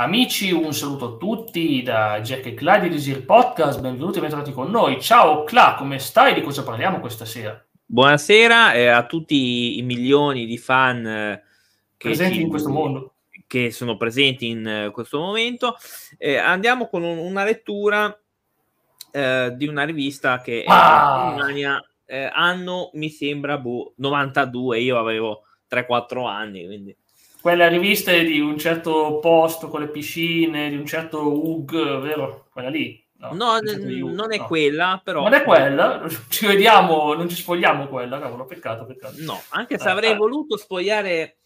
Amici, un saluto a tutti da Jack e Cla di Desir Podcast, benvenuti e bentornati con noi. Ciao Cla, come stai? Di cosa parliamo questa sera? Buonasera eh, a tutti i milioni di fan eh, presenti ci, in questo mondo. Che sono presenti in eh, questo momento. Eh, andiamo con un, una lettura eh, di una rivista che ah! è in eh, anno, mi sembra, boh, 92, io avevo 3-4 anni, quindi quella rivista di un certo posto con le piscine, di un certo UG, vero? Quella lì. No, no n- non è no. quella, però. Non è quella, ci vediamo, non ci spogliamo quella, cavolo, peccato, peccato. No, anche se eh, avrei eh. voluto spogliare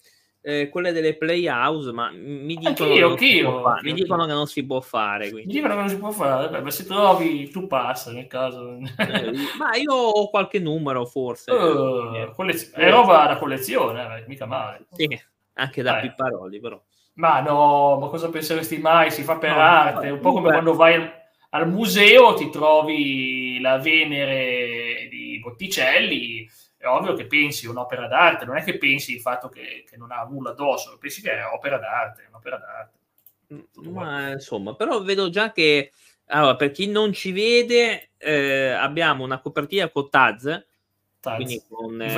eh, quelle delle Playhouse, ma mi dicono, anch'io, anch'io, fare, mi dicono che non si può fare. Quindi. Mi dicono che non si può fare, Beh, ma se trovi tu passa nel caso. Eh, ma io ho qualche numero forse. Uh, collez- è roba da collezione, eh, mica male. Sì anche da eh. Pipparoli, però. Ma no, ma cosa penseresti mai? Si fa per no, arte, un po' come quando vai al museo ti trovi la Venere di Botticelli, è ovvio che pensi un'opera d'arte, non è che pensi il fatto che, che non ha nulla addosso, pensi che è opera d'arte, un'opera d'arte. Mm, ma insomma, però vedo già che allora, per chi non ci vede, eh, abbiamo una copertina con Taz, Taz. quindi con, eh,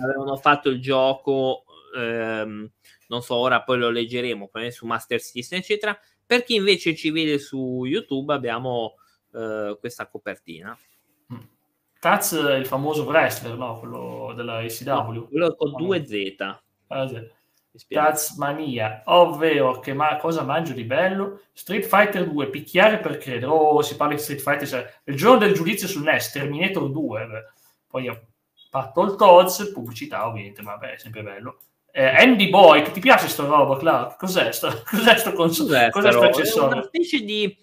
avevano fatto il gioco ehm, non so, ora poi lo leggeremo su Master System, eccetera. Per chi invece ci vede su YouTube abbiamo eh, questa copertina. Mm. Taz il famoso wrestler, no? Quello della ACW. No, quello con 2Z. Ah, sì. Taz Mania, ovvero che ma- cosa mangio di bello? Street Fighter 2, picchiare per credere. Oh, si parla di Street Fighter, cioè, il giorno del giudizio sul NES, Terminator 2. Beh. Poi ho fatto il Toz, pubblicità ovviamente, ma beh, è sempre bello eh, Andy Boy, che ti piace sta roba, Clark? Cos'è sto, cos'è sto, cons- cos'è cos'è sto accessorio? Una specie di...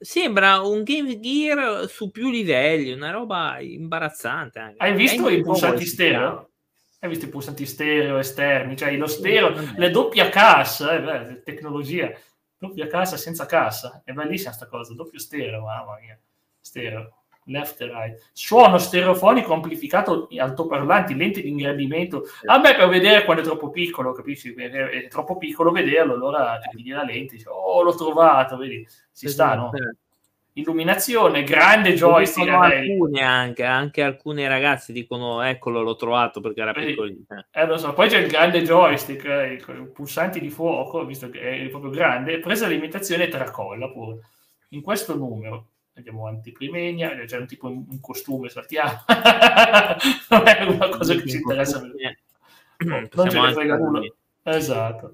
Sembra un Game Gear su più livelli, una roba imbarazzante. Anche. Hai visto Andy i pulsanti stereo? Hai visto i pulsanti stereo esterni? Cioè lo stereo, le doppia cassa, eh, beh, tecnologia, doppia cassa senza cassa. È bellissima sta cosa, doppio stereo, mamma mia. Stereo left and right. Suono stereofonico amplificato altoparlanti, lenti di ingrandimento. A me per vedere quando è troppo piccolo, capisci? È troppo piccolo vederlo, allora ti pigli la lente, dici, oh l'ho trovato, vedi? Si sta, no? Illuminazione, grande joystick. Alcune anche, anche alcuni ragazzi dicono eccolo l'ho trovato perché era piccolino. Eh, lo so. Poi c'è il grande joystick, eh, i pulsanti di fuoco, visto che è proprio grande, presa l'imitazione e tracolla pure. In questo numero andiamo avanti primenia, c'è un tipo in costume, saltiamo. non è una cosa che ci interessa. non ce ne frega nulla. Esatto.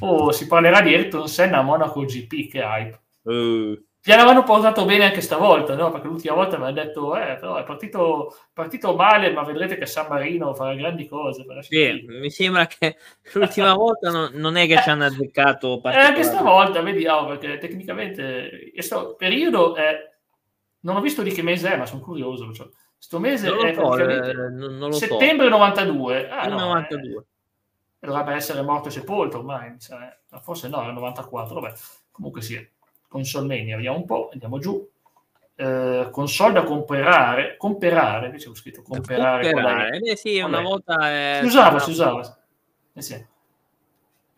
Oh, si parlerà di Ayrton Senna a Monaco GP, che hype. Uh. Gli avevano portato bene anche stavolta, no? Perché l'ultima volta mi ha detto, eh, però è partito, partito, male, ma vedrete che San Marino farà grandi cose. Sì, mi sembra che l'ultima volta non, non, è che ci hanno azzeccato. Eh, anche stavolta, vediamo, perché tecnicamente questo periodo è non ho visto di che mese è, ma sono curioso. Cioè, sto mese non è so, eh, non, non settembre so. 92. Ah, no, 92. Eh, dovrebbe essere morto e sepolto ormai. Cioè, forse no, è 94. Vabbè, comunque sì. Console Mania, vediamo un po', andiamo giù. Eh, console da comprare, comprare, invece ho scritto comprare. comprare. Eh, sì, una volta... si usava, si usava. Eh, sì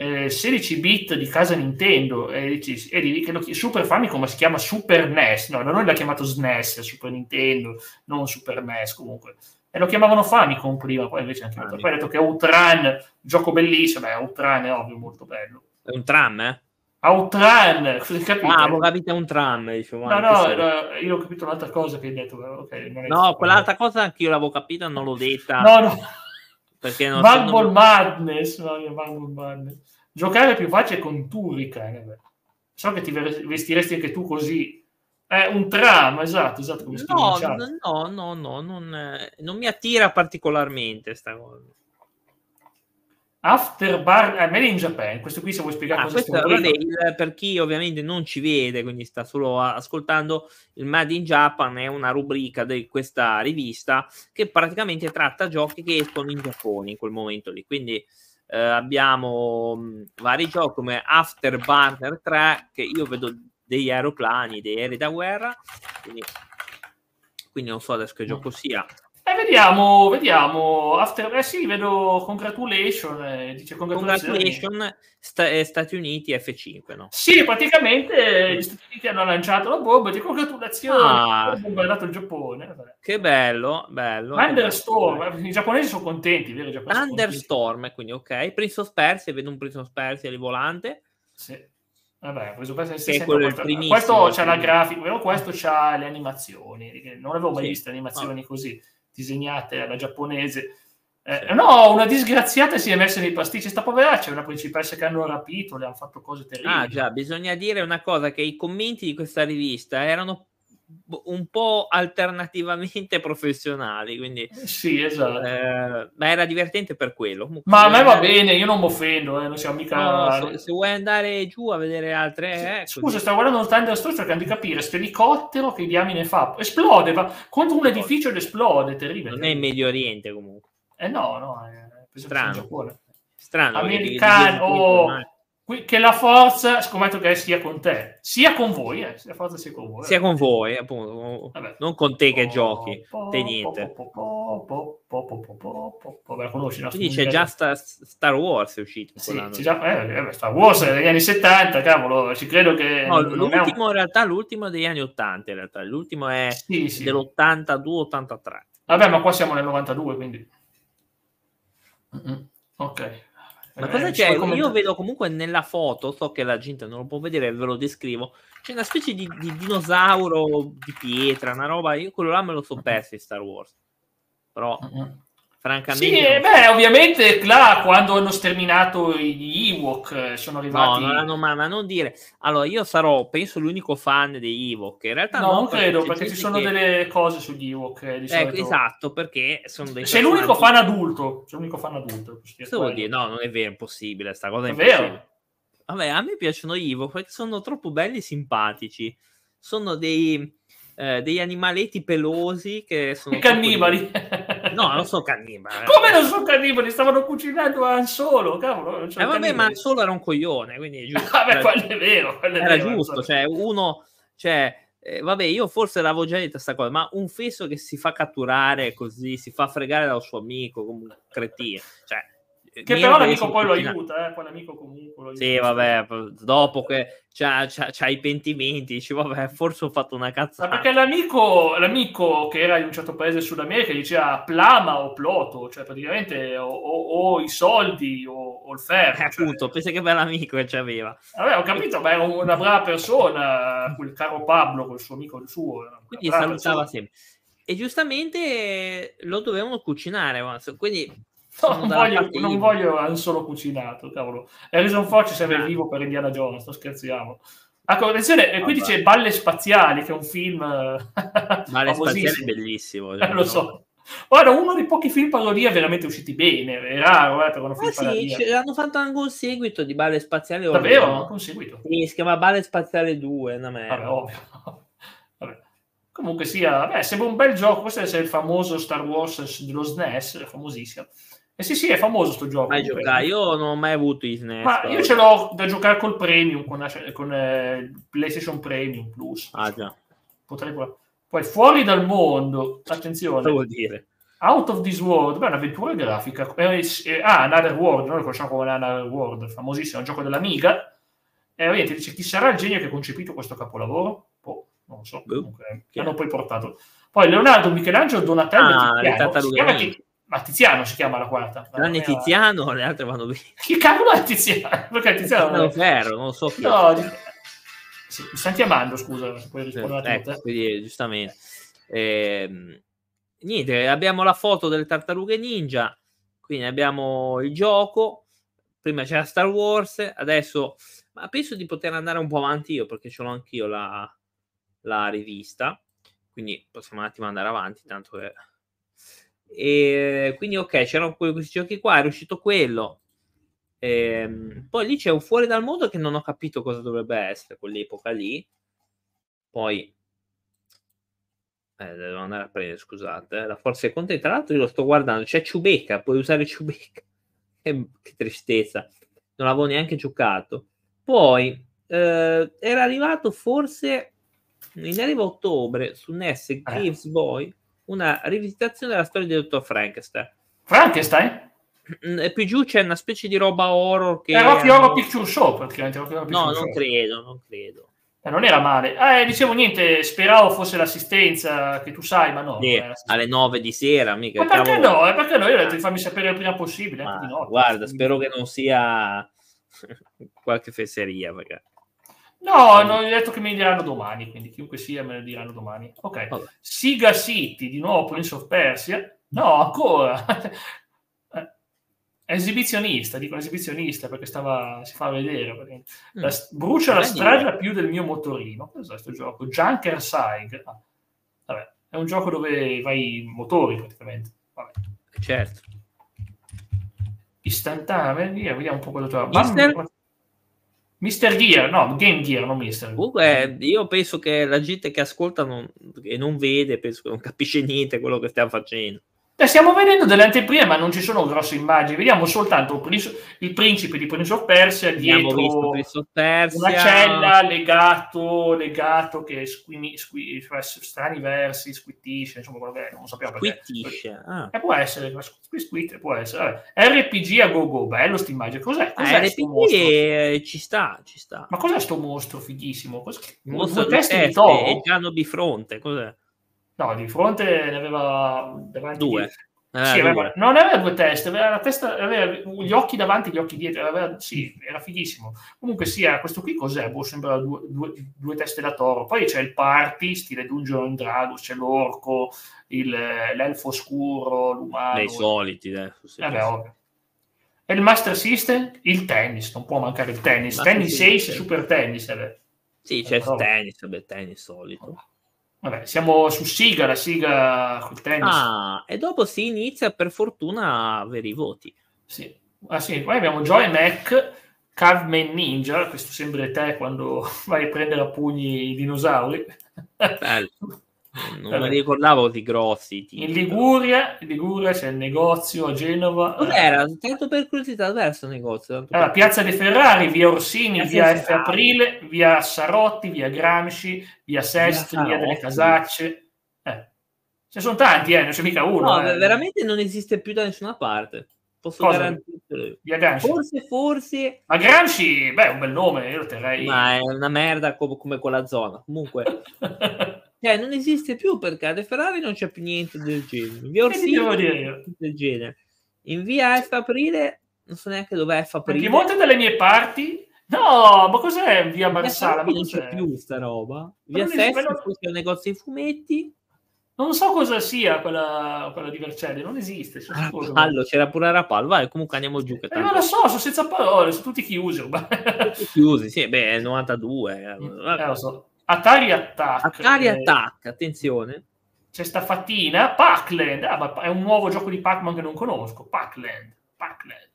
eh, 16 bit di casa Nintendo e, e credo che Super Famicom si chiama Super NES, no, da noi l'ha chiamato SNES, Super Nintendo, non Super NES comunque. E lo chiamavano Famicom prima, poi invece anche poi ha detto che Outrun, gioco bellissimo, beh, Outrun è ovvio, molto bello. È un tram, eh? Outrun, cosa capite? Ah, avevo capito un tram, dicevo. No, no, no, io ho capito un'altra cosa che hai detto. Okay, no, quell'altra cosa anche io l'avevo capita, non l'ho detta. No, no. Perché non Bubble sono... Madness, no, Bubble Madness. Giocare più facile con Turrican. Eh, so che ti vestiresti anche tu così. È un tram, esatto, esatto. Come no, no, no, no, non, non mi attira particolarmente sta cosa. Afterbar eh, Made in Japan, questo qui se vuoi spiegare ah, cosa questo, vabbè, il, per chi ovviamente non ci vede, quindi sta solo ascoltando, il Made in Japan è una rubrica di questa rivista che praticamente tratta giochi che escono in Giappone in quel momento lì, quindi eh, abbiamo mh, vari giochi come Afterburner 3 che io vedo degli aeroplani, dei aerei da guerra, quindi, quindi non so adesso che gioco sia. Eh, vediamo, vediamo. After, eh sì, vedo congratulation, eh, dice congratulation sta, eh, Stati Uniti F5, no? Sì, praticamente gli Stati Uniti hanno lanciato la bomba, di congratulazioni, ah, hanno bombardato il Giappone. Vabbè. Che bello, bello. Thunderstorm, i giapponesi sono contenti, vero? Thunderstorm, quindi ok. Prince of Persia, vedo un Prince of Persia lì volante. Sì. Vabbè, essere questo, questo c'ha la grafica, però questo c'ha le animazioni. Non avevo mai sì. visto animazioni no. così disegnate alla giapponese. Eh, no, una disgraziata si è messa nei pasticci. Sta poveraccia è una principessa che hanno rapito, le hanno fatto cose terribili. Ah, già, bisogna dire una cosa: che i commenti di questa rivista erano un po' alternativamente professionali. Quindi, eh, sì, esatto. Eh, ma era divertente per quello. Comunque, ma a me va bene, io non mi offendo, eh, non siamo mica. No, se, se, vuoi andare giù a vedere altre. Sì. Eh, Scusa, stavo guardando il Thunderstorm cercando di capire questo elicottero che diamine fa. Esplode, va contro un edificio ed esplode, terribile. Non è in Medio Oriente comunque. Eh no, no, è strano. Strano. Americano. Oh, che la forza, scommetto che sia con te, sia con voi, eh, la forza sia con voi. Sia con voi, appunto, Vabbè. non con te che po, giochi, po, te niente. Vabbè, conosci, no? Quindi c'è già sta, Star Wars è uscito. Sì, c'è già, eh, Star Wars è degli anni 70, cavolo, ci credo che... No, l'ultimo un... in realtà, l'ultimo è degli anni 80 in realtà, l'ultimo è sì, sì. dell'82-83. Vabbè, ma qua siamo nel 92, quindi... Mm-hmm. Ok. Ma eh, cosa c'è? Io vedo comunque nella foto, so che la gente non lo può vedere, ve lo descrivo. C'è una specie di, di dinosauro di pietra, una roba. Io quello là me lo so perso in Star Wars. Però francamente. Sì, non... beh, ovviamente là quando hanno sterminato gli Ewok eh, sono arrivati. No, no, ma, ma, non dire. Allora, io sarò, penso, l'unico fan degli Ewok. In realtà, no, non credo perché ci sono che... delle cose sugli Ewok. Eh, eh, esatto, perché sono dei. Sei l'unico fan adulto. Sei l'unico fan adulto. Cosa vuol dire? No, non è vero, è impossibile. Sta cosa è, è vero. Vabbè, a me piacciono gli Ewok perché sono troppo belli e simpatici. Sono dei eh, degli animaletti pelosi che sono... cannibali! No, non sono cannibali. Come non sono cannibali? Stavano cucinando a Solo, cavolo. Eh, vabbè, ma Solo era un coglione, quindi è giusto. vabbè, cioè, quello è vero. Quello è era vero, giusto, cioè uno... Cioè, eh, vabbè, io forse l'avevo già detto questa cosa, ma un fesso che si fa catturare così, si fa fregare dal suo amico come un cretino, cioè che però l'amico poi lo aiuta, eh? poi l'amico comunque lo aiuta. Sì, vabbè, dopo che c'ha, c'ha, c'ha, i pentimenti, dici, vabbè, forse ho fatto una cazzata. Ma perché l'amico, l'amico che era in un certo paese Sud America diceva plama o ploto, cioè praticamente o, o, o i soldi o, o il ferro. Eh, cioè... appunto, pensa che bell'amico che c'aveva. Vabbè, ho capito, ma era una brava persona, quel caro Pablo, quel suo amico il suo. Quindi salutava persona. sempre. E giustamente lo dovevano cucinare, quindi No, non, voglio, non voglio Han Solo cucinato, cavolo. Harrison Ford ci serve vivo per Indiana Jones, sto scherziamo. Ecco, attenzione, e qui dice Balle Spaziali, che è un film... Balle Spaziali è bellissimo. Eh, lo so. Guarda, uno dei pochi film parodia veramente usciti bene, è raro eh, per film ah, sì, hanno fatto anche un seguito di Balle Spaziali. Davvero? Anche un seguito? Sì, si chiama Balle Spaziale 2, una merda. Vabbè, ovvio. Vabbè. Comunque sia, beh, sembra un bel gioco, questo è il famoso Star Wars dello SNES, famosissimo. Eh sì, sì, è famoso sto gioco. Mai giocare. Io non ho mai avuto i SNES. Ma io ce l'ho da giocare col Premium, con, con eh, PlayStation Premium Plus. Ah, già. Potrei Poi fuori dal mondo, attenzione. Cosa vuol dire? Out of this world, beh, un'avventura grafica. Eh, eh, ah, Another World, noi lo conosciamo come Another World, famosissimo, un gioco dell'Amiga. E eh, ovviamente dice chi sarà il genio che ha concepito questo capolavoro? Boh, non lo so. Boh. Comunque, hanno poi portato. Poi Leonardo, Michelangelo, Donatello ah, e Tiziano. Ma Tiziano si chiama la quarta. Tranne Tiziano, le altre vanno bene. Che cavolo è Tiziano? Perché Tiziano non è ferro, non so chi. No, sì, mi stanno chiamando, scusa, se puoi rispondere ecco, a quindi, giustamente. Eh, niente, abbiamo la foto delle tartarughe ninja, quindi abbiamo il gioco, prima c'era Star Wars, adesso ma penso di poter andare un po' avanti io perché ce l'ho anch'io la, la rivista, quindi possiamo un attimo andare avanti, tanto che e quindi, ok, c'erano questi giochi qua, era uscito quello. E, ehm, poi lì c'è un fuori dal mondo che non ho capito cosa dovrebbe essere quell'epoca lì. Poi eh, devo andare a prendere, scusate. Eh. La forza è contenta. Tra l'altro, io lo sto guardando. C'è Ciubecca, puoi usare Ciubecca. che, che tristezza, non l'avevo neanche giocato. Poi eh, era arrivato forse in arrivo a ottobre su NES Games Boy una rivisitazione della storia di Dottor Frankenstein. Frankenstein? Mm, e più giù c'è una specie di roba horror che... È Rocky Horror Picture Show, praticamente. Rocky Horror No, non Show. credo, non credo. Eh, non era male. Eh, dicevo niente, speravo fosse l'assistenza che tu sai, ma no. Sì, era alle 9 di sera, mica. Ma perché cavolo. no? Eh, perché no? Io ho detto di fammi sapere il prima possibile. Notte. guarda, spero che non sia qualche fesseria, perché... No, no, ho detto che me ne diranno domani, quindi chiunque sia me ne diranno domani. Ok. Vabbè. Siga City, di nuovo Prince of Persia. No, ancora. Eh, È esibizionista, dico esibizionista perché stava, si fa vedere. Mm. La- brucia la Beh, strada più del mio motorino. Cos'è questo gioco? Junker Side. Ah, vabbè, è un gioco dove vai in motori praticamente. Vabbè. Certo. Istantanea, via, vediamo un po' cosa trova. Mister? Mister Gear, no, Game Gear, non Mister. Comunque, io penso che la gente che ascolta non- e non vede, penso che non capisce niente quello che stiamo facendo. Eh, stiamo vedendo delle anteprime, ma non ci sono grosse immagini. Vediamo soltanto il, il principe di Prince of Persia Abbiamo dietro of Persia. una cella legato, legato che squini, squi- fa strani versi, squittisce, insomma, quello che è, non sappiamo perché. Squittisce. Ah. Eh, può essere, ma squi- squit, può essere. Vabbè. RPG a go go, bello sta immagine. Cos'è? Cos'è Ah, sto RPG eh, ci sta, ci sta. Ma cos'è sto mostro fighissimo? Cos'è? Il mostro di teste di teste toro? e Giano bifronte, cos'è? No, di fronte ne aveva davanti Due. Ah, Sì, due. aveva- non aveva due teste, aveva la testa, aveva gli occhi davanti e gli occhi dietro, aveva- sì, era fighissimo. Comunque sia, questo qui cos'è? Boh, sembra due, due- due teste da toro. Poi c'è il party, stile Dungeon and Dragons, c'è l'orco, il- l'elfo scuro, l'umano. Dei soliti, eh, Vabbè, ovvio. E il Master System? Il tennis, non può mancare il tennis. Master tennis System. 6, super tennis. eh. Sì, c'è Però- il tennis, vabbè, tennis solito. Vabbè, siamo su Siga, la Siga col tennis. Ah, e dopo si inizia per fortuna a avere i voti. Sì. Ah, sì. Poi abbiamo Joy Mac, Caveman Ninja, questo sembra te quando vai a prendere a pugni i dinosauri. Bello. Non me li ricordavo così grossi. tipi, In. Liguria, in Liguria c'è il negozio a Genova. Cos'era? Tanto per curiosità, dov'era questo negozio? Allora, Piazza dei Ferrari, via Orsini, Piazza via F. Ferrari. Aprile, via Sarotti, via Gramsci, via Sestri, via, delle Sarotti. Casacce. Eh. Ce ne sono tanti, eh, non c'è mica uno. No, eh. veramente non esiste più da nessuna parte. Posso Cosa? garantirtelo. Via Gramsci. Forse, forse, Ma Gramsci, beh, è un bel nome, io lo terrei. ma è una merda co- come quella zona. Comunque, cioè, non esiste più perché a De Ferrari non c'è più niente del genere. In via Orsini dire c'è del genere. In via F aprile, non so neanche dov'è F aprile. Piemonte dalle mie parti? No, ma cos'è via Via Marsala? Non c'è più sta roba. Via non esiste, Sestri però- forse è un negozio di fumetti. Non so cosa sia quella, quella di Vercelli, non esiste. Rapallo, c'era pure Rapallo. Vai, comunque andiamo giù. Che Eh, non lo so, sono senza parole, sono tutti chiusi. ormai. chiusi. Sì, beh, è il 92. eh. Eh, lo so. Atari Attack. Atari eh, Attack, attenzione. C'è stafattina. Pac-Land. Ah, ma è un nuovo gioco di Pac-Man che non conosco. Pac-Land. Pac-Land.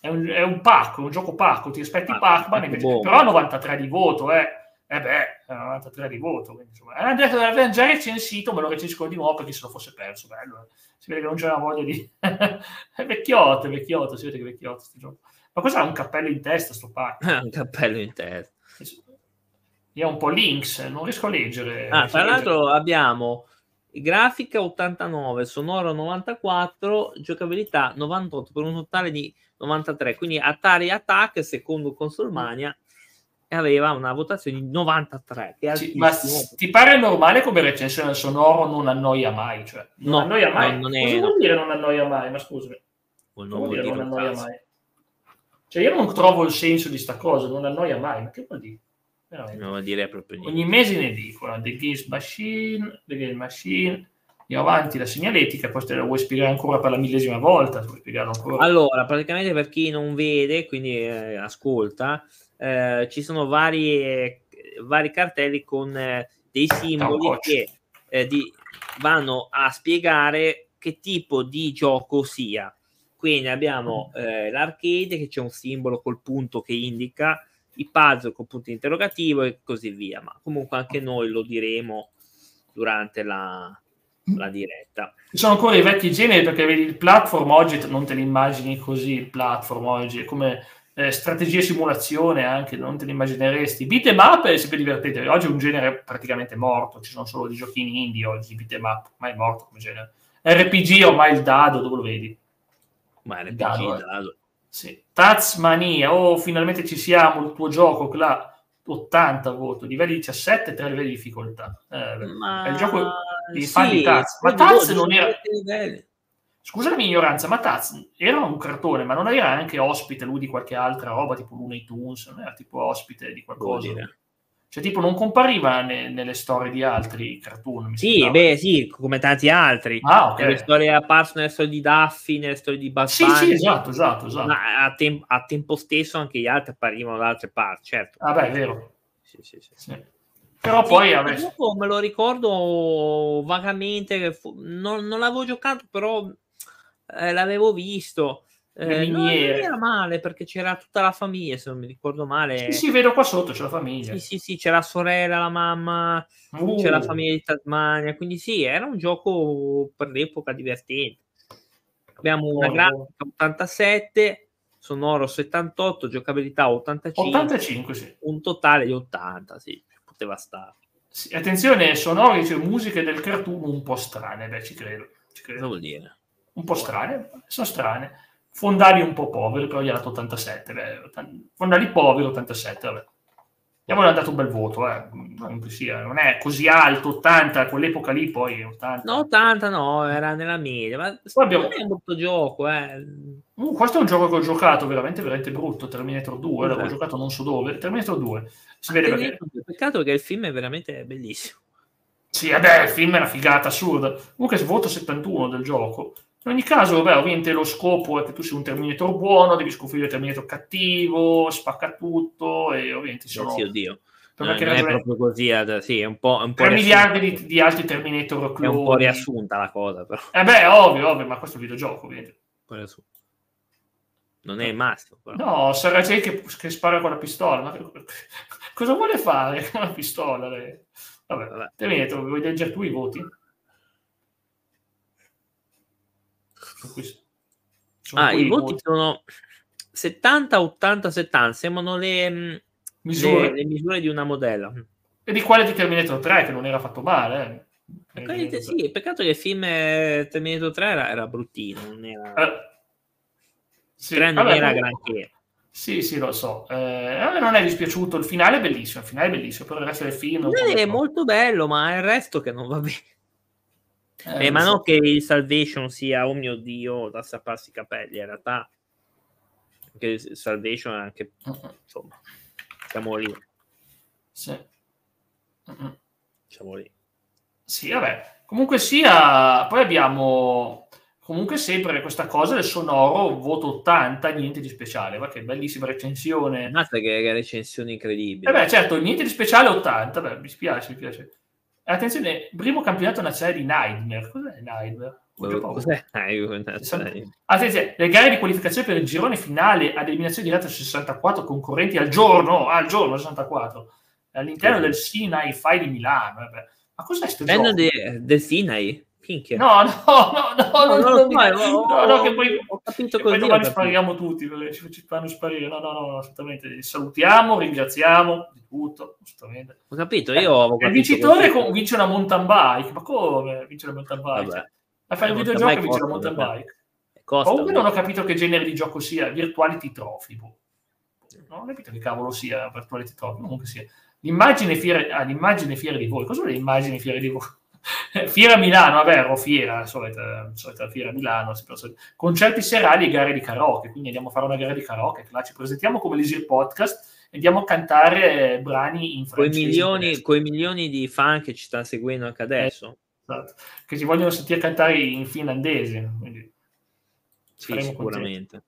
È un, è un pacco, un gioco pacco. Ti aspetti Ah, Pac-Man, pacco invece- bomba. però 93 di voto, eh. Eh beh, è 93 di voto. Quindi, insomma, eh, che l'avevano già recensito, me lo recensisco di nuovo perché se lo fosse perso. Bello, eh. Si vede che non c'era voglia di... è vecchiotto, è vecchiotto, si vede che è vecchiotto sto gioco. Ma cosa ha un cappello in testa sto Pac? un cappello in testa. Ho un po' links, non riesco a leggere. Ah, tra l'altro abbiamo grafica 89, sonoro 94, giocabilità 98 per un totale di 93. Quindi Atari Attack, secondo Consolmania, aveva una votazione di 93. Che è Sì, ma ti pare normale come recensione sonoro non annoia mai? Cioè, non No, annoia mai. no, non è- Cosa vuol dire non annoia mai? Ma scusami, non vuol dire non annoia mai? Cioè, io non trovo il senso di sta cosa, non annoia mai. Ma che vuol dire? Veramente. Non vuol dire proprio niente. Ogni mese ne dicono The Games Machine, The Game Machine. Andiamo avanti la segnaletica, poi te la vuoi spiegare ancora per la millesima volta? Vuoi spiegarlo ancora? Allora, praticamente per chi non vede, quindi eh, ascolta, eh, ci sono vari, vari cartelli con eh, dei simboli che eh, di- vanno a spiegare che tipo di gioco sia. Quindi abbiamo eh, l'arcade che c'è un simbolo col punto che indica, i puzzle con punto interrogativo e così via. Ma comunque anche noi lo diremo durante la, la diretta. Ci sono ancora i vecchi generi perché vedi il platform oggi non te li immagini così il platform oggi è come eh, strategia e simulazione anche, non te ne immagineresti. Beat em up è sempre divertente, oggi è un genere praticamente morto, ci sono solo dei giochini indie oggi, beat em up, ormai è morto come genere. RPG ormai il dado, dove lo vedi? Ma RPG, dado, dado. Sì. Tazmania, oh finalmente ci siamo, il tuo gioco, là 80 voto, livelli 17, 3 livelli di difficoltà. Eh, Ma... È il gioco di sì, fan di Taz. Ma Taz non due era... Scusa la mia ignoranza, ma Taz era un cartone, ma non era anche ospite lui di qualche altra roba, tipo Looney Tunes, non era tipo ospite di qualcosa? Vuol dire. Cioè, tipo, non compariva ne- nelle storie di altri cartoon. Sì, beh, sì, come tanti altri. Ah, ok. Nelle storie è apparso nelle storie di Daffy, nelle storie di Bugs Sì, sì, esatto, esatto, esatto. ma a, tem- a tempo stesso anche gli altri apparivano da altre parti, certo. Ah, beh, è vero. Sì, sì, sì. Sì. Però poi gioco me lo ricordo vagamente, non, non l'avevo giocato, però eh, l'avevo visto. Eh, no, non era male perché c'era tutta la famiglia, se non mi ricordo male. sì, sì, vedo qua sotto, c'è la famiglia. Sì, sì, sì, c'era la sorella, la mamma, Uh, c'era la famiglia di Tasmania, quindi sì, era un gioco per l'epoca divertente. Abbiamo una Oh, grafica 87, sonoro 78, giocabilità 85, 85, sì. un totale di 80, sì, poteva stare. Sì, Attenzione, sonori, cioè musiche del cartoon un po' strane, beh, ci credo. Ci Cosa credo. vuol dire? Un po' strane, sono strane. Fondali un po' poveri, però gli ha dato 87. Beh, fondali poveri, 87, vabbè. Abbiamo dato un bel voto, eh. non, sia, non è così alto, 80, a quell'epoca lì poi 80. No, 80 no, era nella media, ma Poi abbiamo- è un brutto gioco, eh. Uh, questo è un gioco che ho giocato veramente, veramente brutto, Terminator 2, l'avevo Eh. giocato non so dove, Terminator 2. Si vede perché... Peccato che il film è veramente bellissimo. Sì, vabbè, il film è una figata assurda. Comunque, voto 71 del gioco. In ogni caso, vabbè, ovviamente lo scopo è che tu sei un Terminator buono, devi sconfiggere il Terminator cattivo, spacca tutto e ovviamente sono... Sì, oddio. per Non, è proprio così, sì, è un po', un po' 3 riassunta. miliardi di, di altri Terminator È un po' cloni. riassunta la cosa, però. Eh beh, ovvio, ovvio, ma questo è un videogioco, ovviamente. Non è il massimo, però. No, Sarah J che, che spara con la pistola. Ma cosa vuole fare con la pistola? lei? Vabbè, Vabbè. Terminator, vuoi leggere tu i voti? Sono qui- sono Ah, i voti sono 70, 80, 70. Sembrano le, mh, misure. le, le misure di una modella. E di quale di Terminator 3 che non era fatto male. Eh. Praticamente sì, peccato che il film eh, Terminator 3 era, era bruttino, non era, Eh, sì, 3 non vabbè, era granché. Sì, sì, lo so. Eh, a me non è dispiaciuto. Il finale è bellissimo. Il finale è bellissimo. Però il resto del film. po' Eh, È molto bello, ma è il resto che non va bene. Eh, Eh, ma so. non che il Salvation sia, oh mio Dio, da strapparsi i capelli, in realtà. Anche il Salvation è anche, Mm-mm. insomma, siamo lì, Sì. Mm-mm. siamo lì. Sì, vabbè. Comunque sia, poi abbiamo comunque sempre questa cosa del sonoro, voto 80, niente di speciale, va che bellissima recensione. Basta che, che recensioni incredibili. Eh beh, certo, niente di speciale 80, beh, mi spiace, mi piace. Attenzione, primo campionato nazionale di Nightmare. Cos'è Nightmare? Paura. Cos'è? Sessanta- Attenzione, le gare di qualificazione per il girone finale ad eliminazione diretta su 64 concorrenti al giorno, al giorno 64, all'interno Sì. del Sinai Fai di Milano. eh beh. Ma cos'è sto Bello gioco? de- del Sinai? Minchia. No, no, no, no, No, mi- so, no, no, che poi, ho capito che poi così, ho domani spariamo tutti, perché ci, ci fanno sparire. No, no, no, no, assolutamente. Salutiamo, ringraziamo di tutto, assolutamente. Ho capito, io avevo il capito vincitore così. con- vince una mountain bike, ma come vince una mountain bike? Vabbè. A fare il La videogioco mountain vince una bike mountain bike. Costa, Comunque non ho capito che genere di gioco sia, Virtuality Trophy. boh. Non ho capito che cavolo sia Virtuality Trophy, comunque sia. L'immagine fiera, ah, l'immagine fiera di voi, cosa vuol dire immagine fiera di voi? Fiera Milano, vabbè, ero fiera, solita, solita fiera Milano, solita. concerti serali e gare di karaoke, quindi andiamo a fare una gara di karaoke, là ci presentiamo come l'Easy Podcast e andiamo a cantare brani in Coi francese. milioni, coi milioni di fan che ci stanno seguendo anche adesso. Esatto, che ci vogliono sentire cantare in finlandese. Quindi Sì, sicuramente.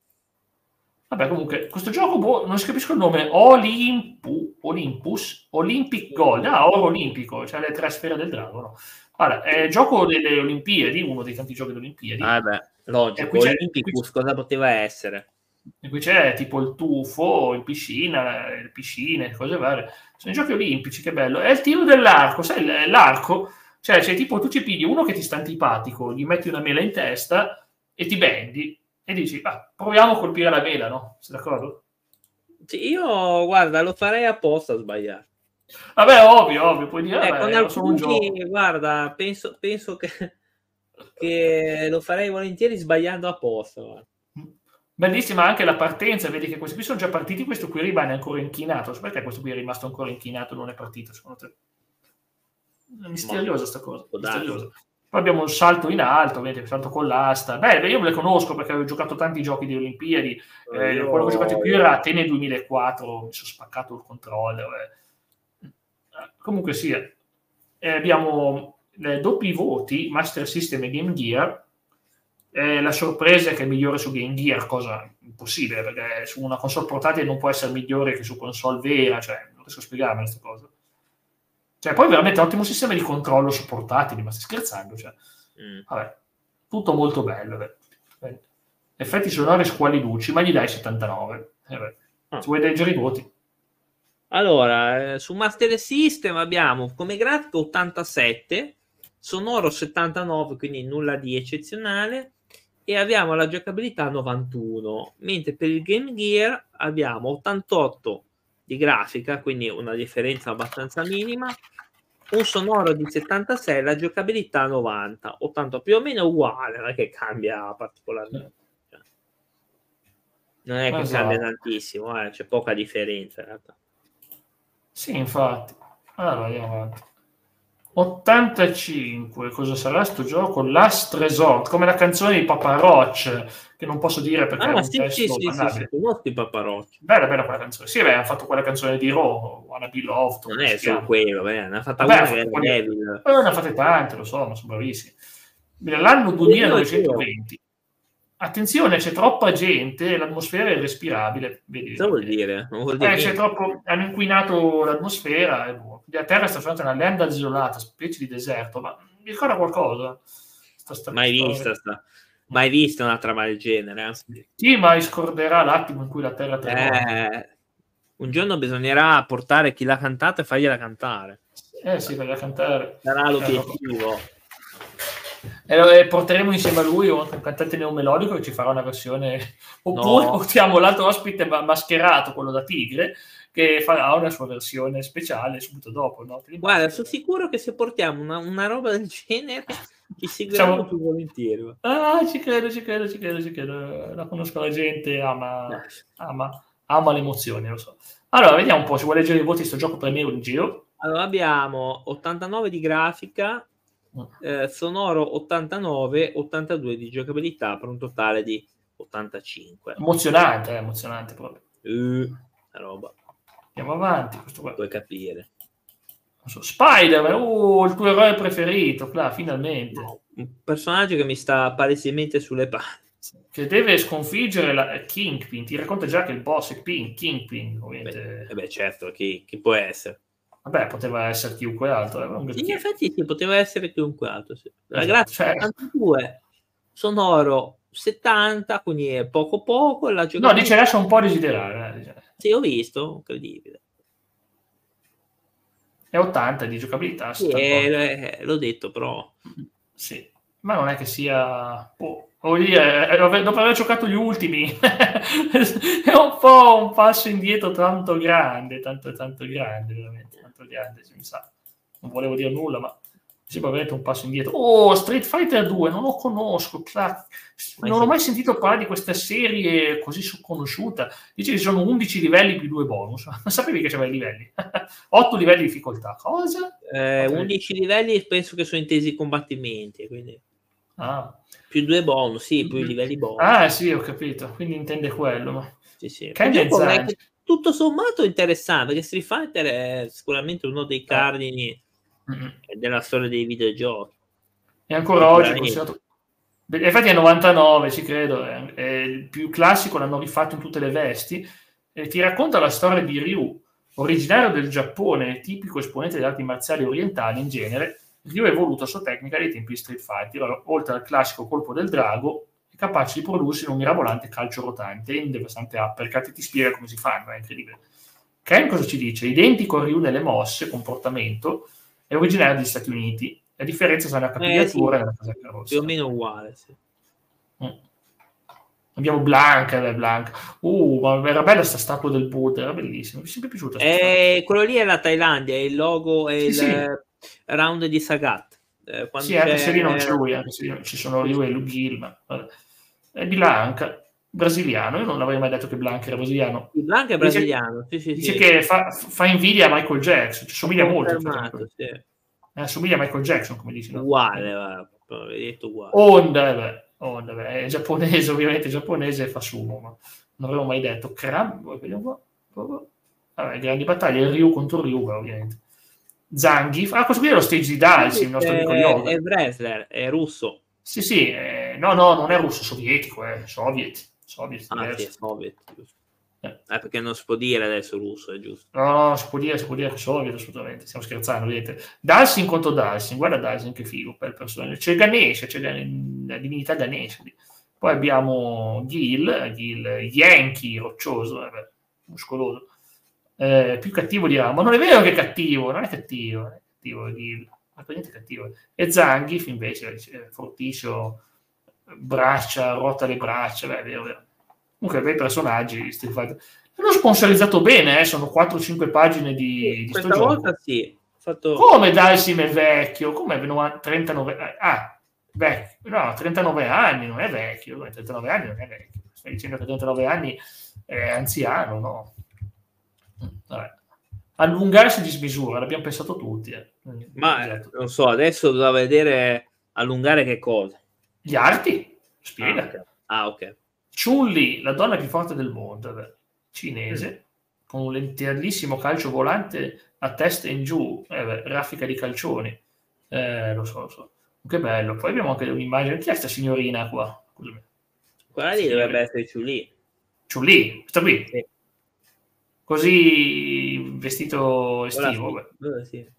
Vabbè, comunque, questo gioco, boh, non si capisco il nome, Olimpu, Olympus, Olympic Gold, ah, oro olimpico, cioè le tre sfere del drago, no? Allora, è il gioco delle Olimpiadi, uno dei tanti giochi delle Olimpiadi, Ah, beh, logico. Olympicus cosa poteva essere? e qui c'è tipo il tuffo, il piscina, le piscine, cose varie. Sono i giochi olimpici, che bello. È il tiro dell'arco, sai, l'arco, cioè, c'è tipo, tu ci pigli uno che ti sta antipatico, gli metti una mela in testa e ti bendi, e dici, ah, proviamo a colpire la mela, no? Sei d'accordo? Sì, io guarda, lo farei apposta a sbagliare. Vabbè, ovvio, ovvio, puoi dire, Eh, vabbè, con alcuni, guarda, penso, penso che, che lo farei volentieri sbagliando apposta. guarda. Bellissima anche la partenza, vedi che questi qui sono già partiti, questo qui rimane ancora inchinato. So Perché questo qui è rimasto ancora inchinato non è partito, secondo te? È misteriosa sta cosa, misteriosa. Poi abbiamo un salto in alto, vedete, salto con l'asta. Beh, io me le conosco perché avevo giocato tanti giochi di Olimpiadi. Eh, quello che ho giocato più era Atene 2004, mi sono spaccato il controller. eh. Eh, Comunque sia, eh, abbiamo eh, doppi voti, Master System e Game Gear. Eh, la sorpresa è che è migliore su Game Gear, cosa impossibile, perché su una console portatile non può essere migliore che su console vera, cioè non riesco a spiegarmi questa cosa. Cioè, poi veramente ottimo sistema di controllo su portatili, ma stai scherzando? Cioè, Mm. vabbè, tutto molto bello. Beh. Effetti sonori, squali luci, ma gli dai 79. Eh beh. Ah. Se vuoi leggere i voti. Allora, eh, su Master System abbiamo come grafico 87, sonoro 79, quindi nulla di eccezionale, e abbiamo la giocabilità 91, mentre per il Game Gear abbiamo 88 di grafica, quindi una differenza abbastanza minima, un sonoro di 76, la giocabilità 90, 80 più o meno uguale, non è che cambia particolarmente. Cioè, Non è che Esatto. cambia tantissimo, eh, c'è poca differenza in realtà. Sì, infatti. Allora, andiamo avanti. 85, cosa sarà sto gioco? Last Resort, come la canzone di Papa Roach, che non posso dire perché è Ah, un sì, testo sì, sì, sì, sì, i paparocchi. Bella, bella quella canzone. Sì, beh, hanno fatto quella canzone di Raw, Wanna Be Loved. Non è solo quello, beh, ne ha fatta Vabbè, una ha che Devil. Eh, ne ha fatte tante, lo so, ma sono bravissimi. L'anno 2920. Attenzione, c'è troppa gente, l'atmosfera è irrespirabile. Vedi, Cosa vuol dire? Non vuol dire Eh, troppo, hanno inquinato l'atmosfera. E boh. La Terra sta facendo una land desolata, specie di deserto, ma mi ricorda qualcosa? Sta- sta- Mai sta- vista, sta. mai vista una trama del genere. eh. Sì, ma scorderà l'attimo in cui la Terra trema. Eh, un giorno bisognerà portare chi l'ha cantata e fargliela cantare. Eh sì, per cantare. Sarà l'obiettivo. E lo- e porteremo insieme a lui un cantante neomelodico che ci farà una versione. Oppure No. portiamo l'altro ospite ma- mascherato, quello da Tigre, che farà una sua versione speciale subito dopo. No? Ti Guarda, sono sicuro che se portiamo una, una roba del genere ci seguiranno Siamo- più volentieri. Ah, ci credo, ci credo, ci credo, ci credo. La conosco la gente, ama, ama, ama le emozioni, lo so. Allora, vediamo un po', se vuoi leggere i voti di sto gioco premiere in giro. Allora abbiamo 89 di grafica, eh, sonoro 89, 82 di giocabilità per un totale di 85. Emozionante, eh, emozionante proprio. Eh, la roba, Andiamo avanti, questo qua. puoi capire. So, Spider-Man, uh, il tuo eroe preferito, là, finalmente. Un personaggio che mi sta palesemente sulle palle. Che deve sconfiggere la Kingpin. Ti racconta già che il boss è Pin, Kingpin, Beh, ovviamente. eh beh, certo, chi, chi può essere? Vabbè, poteva essere chiunque altro. eh, in effetti sì, poteva essere chiunque altro. sì. La Esatto, grafica cioè- 82, sonoro 70, quindi è poco poco. La No, dice lascia un po' desiderare. eh. Sì, ho visto, incredibile. È 80 di giocabilità. Sì, 78. eh, l'ho detto, però Sì, ma non è che sia... voglio dire, eh, dopo aver giocato gli ultimi, è un po' un passo indietro tanto grande, tanto, tanto grande, veramente, grande, mi sa. Non volevo dire nulla, ma mi sembra veramente un passo indietro. Oh, Street Fighter 2, non lo conosco, crack. Non ho mai sentito parlare di questa serie così conosciuta. Dice che ci sono 11 livelli più 2 bonus. Non sapevi che c'aveva i livelli? 8 livelli di difficoltà. Cosa? eh, Ok. 11 livelli penso che sono intesi i combattimenti, quindi Ah. più due bonus, sì, più i livelli bonus. Ah, sì, ho capito. Quindi intende quello. Ma... Sì, sì. Che tutto sommato interessante, perché Street Fighter è sicuramente uno dei cardini Mm. della storia dei videogiochi. E ancora oggi è considerato... Infatti è 99, ci credo, è, è il più classico, l'hanno rifatto in tutte le vesti. E ti racconta la storia di Ryu, originario del Giappone, tipico esponente delle arti marziali orientali in genere. Ryu è evoluto a sua tecnica dei tempi di Street Fighter, Allora, oltre al classico colpo del drago, è capace di prodursi in un mirabolante calcio rotante e in devastante uppercut. Ti spiega come si fanno, è incredibile. Ken cosa ci dice? Identico a Ryu nelle mosse, comportamento, è originario degli Stati Uniti. La differenza sta nella capigliatura e nella casacca rossa. Più o meno uguale. Sì. Mm. Abbiamo Blanca, beh, Blanca. Uh, ma era bella sta statua del Buddha, era bellissima. Mi è sempre piaciuta. Eh, quello lì è la Thailandia, è il logo, è Sì, il sì. Eh, round di Sagat. Eh, Sì, anche se lì non c'è lui, anche se lì ci sono lui e Lugil, ma. È Blanca, brasiliano. Io non avrei mai detto che Blanca era brasiliano. Il Blanca è Dice- brasiliano, sì, sì, Dice sì. che fa, fa invidia a Michael Jackson, ci somiglia molto. Sì. Eh, somiglia a Michael Jackson, come dici. no? Uguale, va, detto uguale. Honda, eh, beh, Honda, beh, è giapponese, ovviamente è giapponese fa sumo, ma non avevo mai detto. Kram, vediamo qua. Vabbè, grandi battaglie, Ryu contro Ryu, ovviamente. Zangief, ah, questo qui è lo stage di Dalsim, il nostro amico è, Yoga. è wrestler, è russo. Sì, sì, eh, no, no, non è russo sovietico, è soviet. soviet Ah, sì, è soviet, giusto. Eh. Eh, perché non si può dire adesso russo, è giusto. No, no, si può dire, si può dire soviet, assolutamente, stiamo scherzando, vedete. Dalsim contro Dalsim, guarda Dalsim che figo, per personaggio. C'è Ganesha, c'è Gan- la divinità Ganesha. Poi abbiamo Gil, Gil Yankee, roccioso, beh, muscoloso. Eh, più cattivo di Ramo. Non è vero che è cattivo, non è cattivo, non è cattivo Gil, ma per niente cattivo. E Zangief invece, è fortissimo, braccia, rota le braccia, beh, è vero, è vero. Comunque, bei personaggi, Street Fighter. Hanno sponsorizzato bene, eh, sono 4-5 pagine di, di Questa gioco. volta sì. ho Fatto... Come Dalsim è vecchio? Come 90 39 Ah, vecchio. No, 39 anni non è vecchio. 39 anni non è vecchio. Stai dicendo che 39 anni è anziano, no? Vabbè. Allungarsi di smisura, l'abbiamo pensato tutti. eh. Ma Esatto. non so, adesso da vedere allungare che cosa. Gli arti? Ah, Spiega. ok. Ah, ok. Chun-Li, la donna più forte del mondo, cinese, con un letteralissimo calcio volante a testa in giù, eh raffica di calcioni. Eh, lo so, lo so. Che bello. Poi abbiamo anche un'immagine. Chi è sta signorina qua? Scusami. Quella lì dovrebbe essere Chun-Li. Chun-Li, sta qui. Sì. Così vestito estivo. Sì. Sì.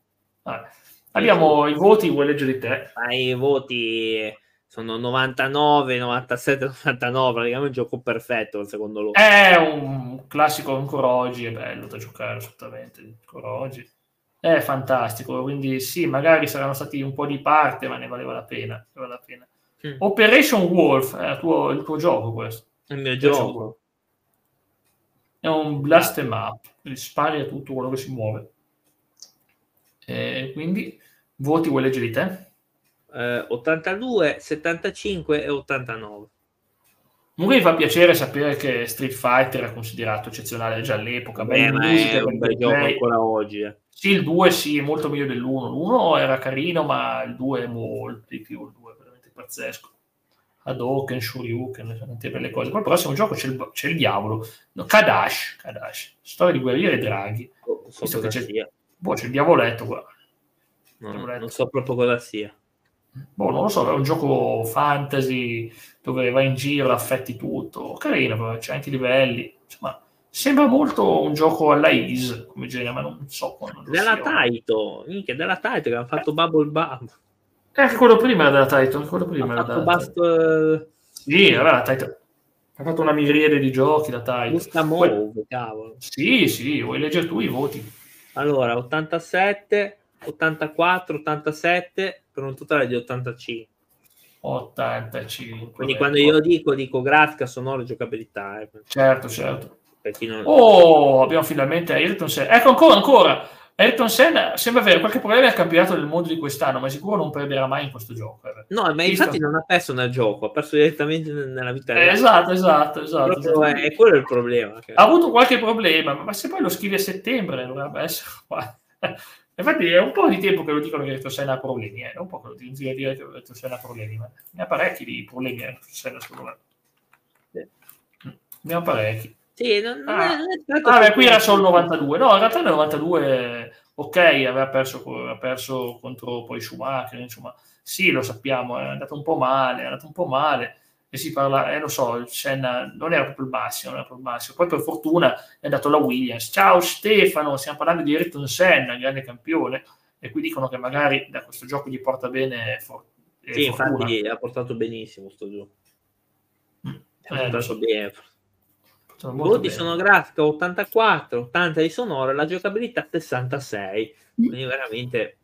Vabbè. Abbiamo i voti, vuoi leggere di te? Ma i voti sono 99, 97, 99, praticamente un gioco perfetto secondo loro. È un classico ancora oggi, è bello da giocare assolutamente, ancora oggi. È fantastico, quindi sì, magari saranno stati un po' di parte, ma ne valeva la pena. valeva la pena. Mm. Operation Wolf è il tuo, il tuo gioco questo. Il mio gioco. È un blast em up, spari a tutto quello che si muove. E quindi, voti vuoi leggere di te? Eh, 82, 75 e 89. Comunque mi fa piacere sapere che Street Fighter è considerato eccezionale già all'epoca. Eh, belle ma musiche, è un bel gioco ancora oggi. eh. Sì, il 2 sì, è molto meglio dell'1. L'1 era carino, ma il 2 è molto di più. Il 2 è veramente pazzesco. Hadouken, Shoryuken, tante belle cose. Poi il prossimo gioco c'è il, c'è il diavolo. No, Kadash, Kadash. Storia di guerriere e draghi. Oh, Visto che c'è-. Boh, c'è il diavoletto qua. No, Diavoletto. non so proprio cosa sia. Boh, non lo so, è un gioco fantasy dove vai in giro, affetti tutto. Carino, però, c'è anche i livelli. Insomma, sembra molto un gioco alla Ease come genere, ma non so Della. Taito, minchia, della Taito che hanno fatto Bubble Bub. Eh, anche quello prima era della Titan. Quello prima era della Bust eh, Sì, vabbè, la Titan. Ha fatto una miriade di giochi la Titan. Busta Poi- Move, cavolo. Sì, sì, vuoi leggere tu i voti? Allora, 87, 84, 87 per un totale di 85. 85. Quindi quando io dico, dico grafica, sonoro, giocabilità. eh, Certo, certo. Non... Oh, abbiamo finalmente Ayrton Senna. Ecco, ancora, ancora. Ayrton Senna sembra avere qualche problema al campionato del mondo di quest'anno, ma sicuro non perderà mai in questo gioco. eh. No, ma infatti non ha perso nel gioco, ha perso direttamente nel- nella vita Eh, esatto, esatto, esatto. Esatto. è, è quello il problema. che- Ha avuto qualche problema, ma se poi lo scrivi a settembre dovrebbe essere qua. Infatti è un po' di tempo che lo dicono che Ayrton Senna ha problemi, eh. è un po' che lo dicono di dire che Ayrton Senna ha problemi, ma ne ha parecchi di problemi Ayrton Senna secondo me. Ne ha parecchi. Sì, non, non Ah. è, non è stato Ah, qui era solo il proprio- 92. No, in realtà nel 92, ok, aveva perso, aveva perso contro poi Schumacher, insomma, sì, lo sappiamo, è andato un po' male, è andato un po' male, e si parla, eh, lo so, il Senna non era proprio il massimo, non era proprio il massimo. Poi per fortuna è andato la Williams. Ciao Stefano, stiamo parlando di Ayrton Senna, grande campione, e qui dicono che magari da questo gioco gli porta bene for- Sì, fortuna. infatti ha portato benissimo sto gioco. Mm. Ha Eh, lo portato so, bene. I molto voti bene. sono grafica 84, 80 di sonoro e la giocabilità 66. Quindi veramente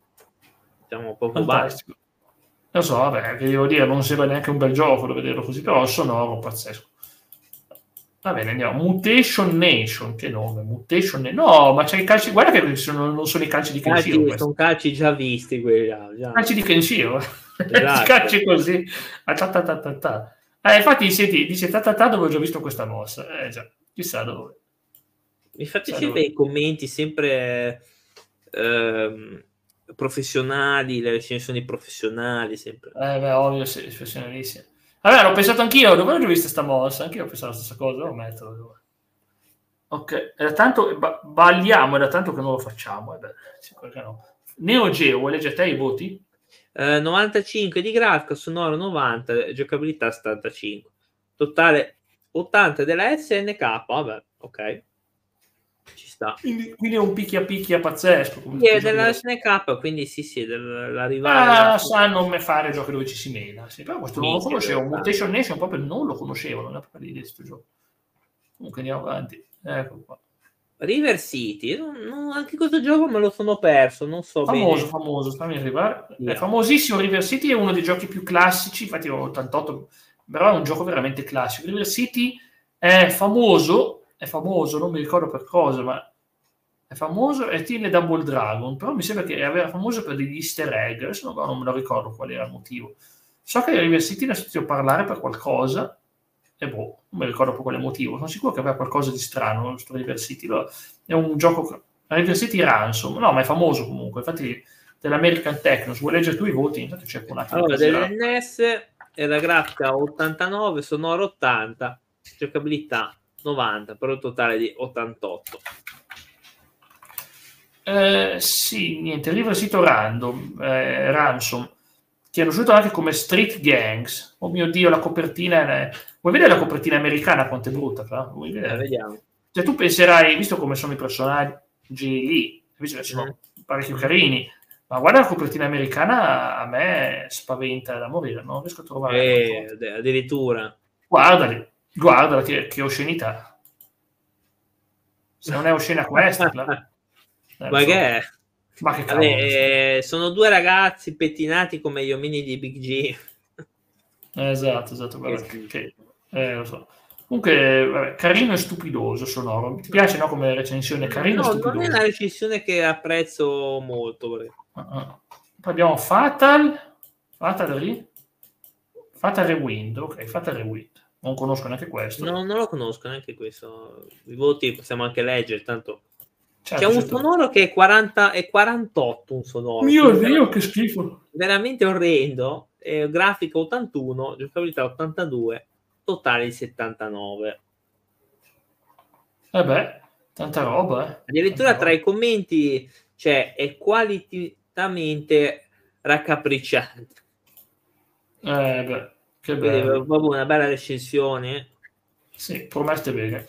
diciamo basso. Fantastico. Lo so, vabbè, che devo dire, non sembra neanche un bel gioco da vederlo così, però il sonoro pazzesco. Va bene, andiamo. Mutation Nation, che nome? Mutation Nation. No, ma c'è i calci. Guarda che sono, non sono i calci di Kenshiro. Calci, sono calci già visti quelli. Già. Calci di Kenshiro. Esatto. calci così. Ah, ta ta ta ta ta. Eh, infatti, senti, dice ta ta ta dove ho già visto questa mossa. Eh già, chissà dove. Mi fate sempre i commenti sempre ehm, professionali, le recensioni professionali, sempre. Eh beh, ovvio, sì, professionalissime. Vabbè, l'ho pensato anch'io, dove ho già visto questa mossa? Anch'io ho pensato la stessa cosa, lo metto. Dove. Ok, è da tanto, ba- balliamo, è da tanto che non lo facciamo. Eh beh, no. Neo Geo, vuoi leggere te i voti? Eh, 95 di grafica, sonoro 90, giocabilità 75. Totale 80 della SNK, vabbè, ok. Ci sta. Quindi, quindi è un picchia picchia pazzesco. Sì, è della SNK, quindi sì, sì, della rivale. Ah, sanno me fare giochi dove ci si mena. Sì, però questo non lo conoscevo. Mutation Nation proprio non lo conoscevo, non è di questo gioco. Comunque andiamo avanti. Ecco qua. River City, non, non, anche questo gioco me lo sono perso, non so famoso, bene. Famoso, fammi arrivare. Yeah. È famosissimo River City, è uno dei giochi più classici, infatti ho 88, però è un gioco veramente classico. River City è famoso, è famoso, non mi ricordo per cosa, ma è famoso, è Team Double Dragon, però mi sembra che era famoso per degli easter egg, adesso non, non me lo ricordo qual era il motivo. So che River City ne ho sentito parlare per qualcosa, e boh, non mi ricordo per quale motivo, sono sicuro che aveva qualcosa di strano questo River City, è un gioco, River City Ransom, no, ma è famoso comunque, infatti dell'American Technos, vuoi leggere tu i voti? Intanto c'è un attimo. Allora, dell'NS la grafica 89, sonoro 80, giocabilità 90, per un totale di 88. Eh, sì, niente, River City Random, eh, Ransom, ti hanno uscito anche come Street Gangs. Oh mio Dio, la copertina è... Vuoi vedere la copertina americana quanto è brutta? Vuoi vedere? Eh, vediamo. Cioè, tu penserai, visto come sono i personaggi lì, invece sono mm. parecchio carini, ma guarda la copertina americana, a me spaventa da morire, non riesco a trovare. Eh, addirittura. Guardali, guardala che, che oscenità. Se non è oscena questa... eh, ma che è? Ma che cavolo, Vabbè, eh, sono due ragazzi pettinati come gli omini di Big G. Eh, esatto, esatto. Guarda, che, eh, lo so. Comunque, vabbè, carino e stupidoso sonoro. Ti piace no, come recensione? Carino no, e stupidoso. Non è una recensione che apprezzo molto. Uh-huh. Poi abbiamo Fatal. Fatal Re? Fatal Rewind. Ok, Fatal Rewind. Non conosco neanche questo. No, non lo conosco neanche questo. I voti possiamo anche leggere, tanto Certo, C'è un certo. sonoro che è, 40, è 48, un sonoro. Mio Dio, che schifo. Veramente orrendo. Eh, grafica 81, giocabilità 82, totale di 79. Eh beh, tanta roba. Eh. Addirittura tanta tra roba. i commenti c'è è qualitativamente raccapricciante. Eh beh, che bello. Proprio una bella recensione. Sì, promette bene.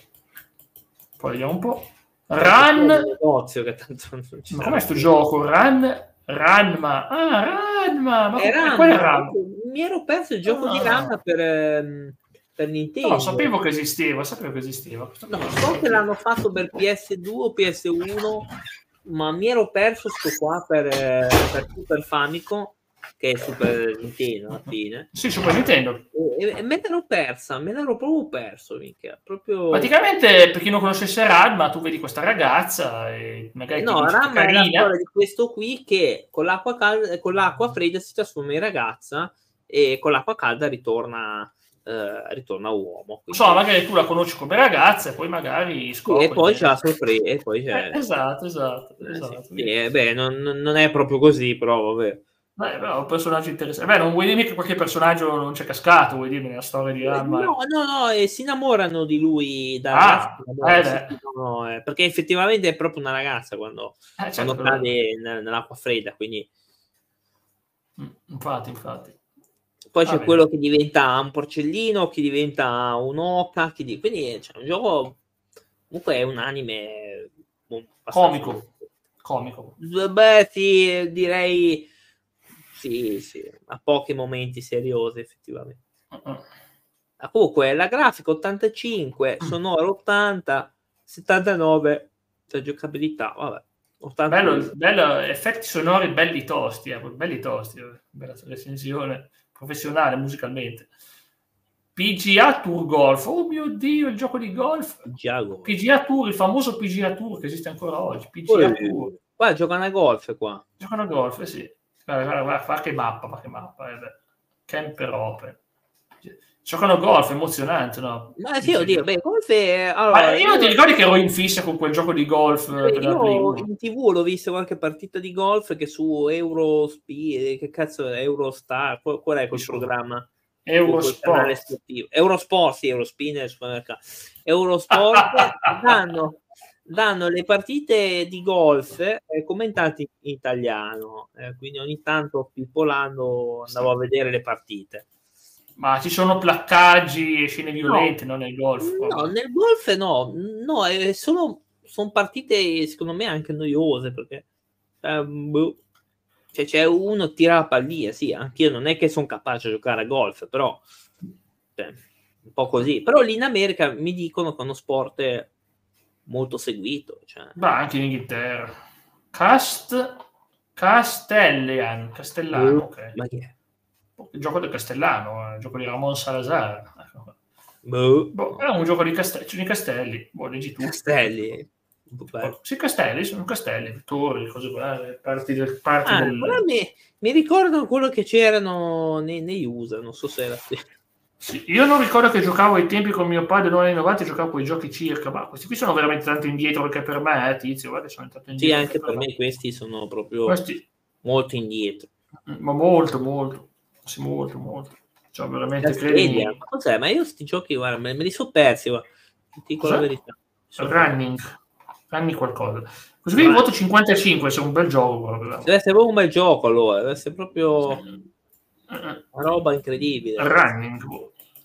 Poi vediamo un po'. Run negozio che tanto non ci ma com'è sto gioco? Run Ranma ah Ranma ma è Ranma. Ranma. mi ero perso il gioco ah. di Ranma per, ehm, per Nintendo no sapevo che esisteva sapevo che esisteva no, so che l'hanno fatto per PS2 o PS1 ma mi ero perso sto qua per, eh, per Super Famicom che è Super Nintendo alla fine. Sì, Super Nintendo. E, e me l'ero persa, me l'ero proprio perso, minchia. Proprio... Praticamente, per chi non conoscesse Radma, tu vedi questa ragazza e magari No, Radma è la storia di questo qui che con l'acqua, calda, con l'acqua fredda si trasforma in ragazza e con l'acqua calda ritorna... Uh, ritorna uomo. Quindi... So, magari tu la conosci come ragazza e poi magari scopri. E poi c'è la sorpresa. E. Eh, esatto, esatto. esatto. Eh, sì, sì, beh, non, non, è proprio così, però vabbè. Beh, però, un personaggio interessante. Beh, non vuoi dirmi che qualche personaggio non c'è cascato, vuoi dirmi nella storia di Ramma? No, no, no, e si innamorano di lui da ah, ragazza, eh, no, eh, perché effettivamente è proprio una ragazza quando, eh, certo, quando cade però... nell'acqua fredda, quindi... Mm, infatti, infatti. Poi ah, c'è bene. quello che diventa un porcellino, chi diventa un'oca, chi di... quindi c'è cioè, un gioco... Comunque è un anime... Comico. Comico. Beh, sì, direi sì, sì, ha pochi momenti seriosi effettivamente. Uh-uh. comunque la grafica 85, mm. sonoro 80, 79, cioè giocabilità, vabbè. Bello, bello, effetti sonori belli tosti, eh, belli tosti, eh. bella recensione professionale musicalmente. PGA Tour Golf, oh mio Dio, il gioco di golf. PGA, golf. PGA Tour, il famoso PGA Tour che esiste ancora oggi. PGA Poi, Tour. Qua giocano a golf qua. Giocano a golf, eh sì. Guarda, guarda, guarda, fa che mappa, fa che mappa. Eh. Camper Open. Giocano a golf, emozionante, no? Ma sì, oddio, beh, golf è... Allora, Ma io non ti ricordi che ero in fissa con quel gioco di golf io 1? in tv l'ho visto qualche partita di golf che su Eurospeed, che cazzo è Eurostar, qual, qual è quel Sì. programma? Eurosport. Eurosport, sì, Eurospin. Eurosport danno, danno le partite di golf eh, commentate in italiano, eh, quindi ogni tanto pippolando andavo a vedere le partite. Ma ci sono placcaggi e scene violente, no, nel golf? No, nel golf no, no, è solo sono partite secondo me anche noiose perché eh, boh. Cioè, c'è uno tira la pallina, sì, anch'io non è che sono capace a giocare a golf, però cioè, un po' così. Però lì in America mi dicono che è uno sport molto seguito. Cioè. Beh, anche in Inghilterra. Cast... Castellan. Castellano, ok. Ma che è? Il gioco del Castellano, eh, il gioco di Ramon Salazar. Ecco. Boh. Boh, è un gioco di, cast- ci sono i castelli. Boh, leggi tu. Castelli. Beh. Sì, castelli, sono castelli, torri, cose varie, parti del... Parti Ah, del... mi, mi ricordano quello che c'erano nei, negli USA, non so se era Sì, io non ricordo che giocavo ai tempi con mio padre, non anni 90, giocavo con i giochi circa, ma questi qui sono veramente tanto indietro perché per me, eh, tizio, guarda, sono tanto Sì, indietro. anche per me questi sono proprio Questi, molto indietro. ma molto, molto, sì, molto, molto. Cioè, veramente, credimi, ma cos'è? Ma io sti giochi, guarda, me, me li so persi, guarda. Ti dico la verità. So- running, running qualcosa. Così qui voto 55, se è un bel gioco. proprio. Deve essere proprio un bel gioco, allora. Deve essere proprio Eh, una roba incredibile. Running,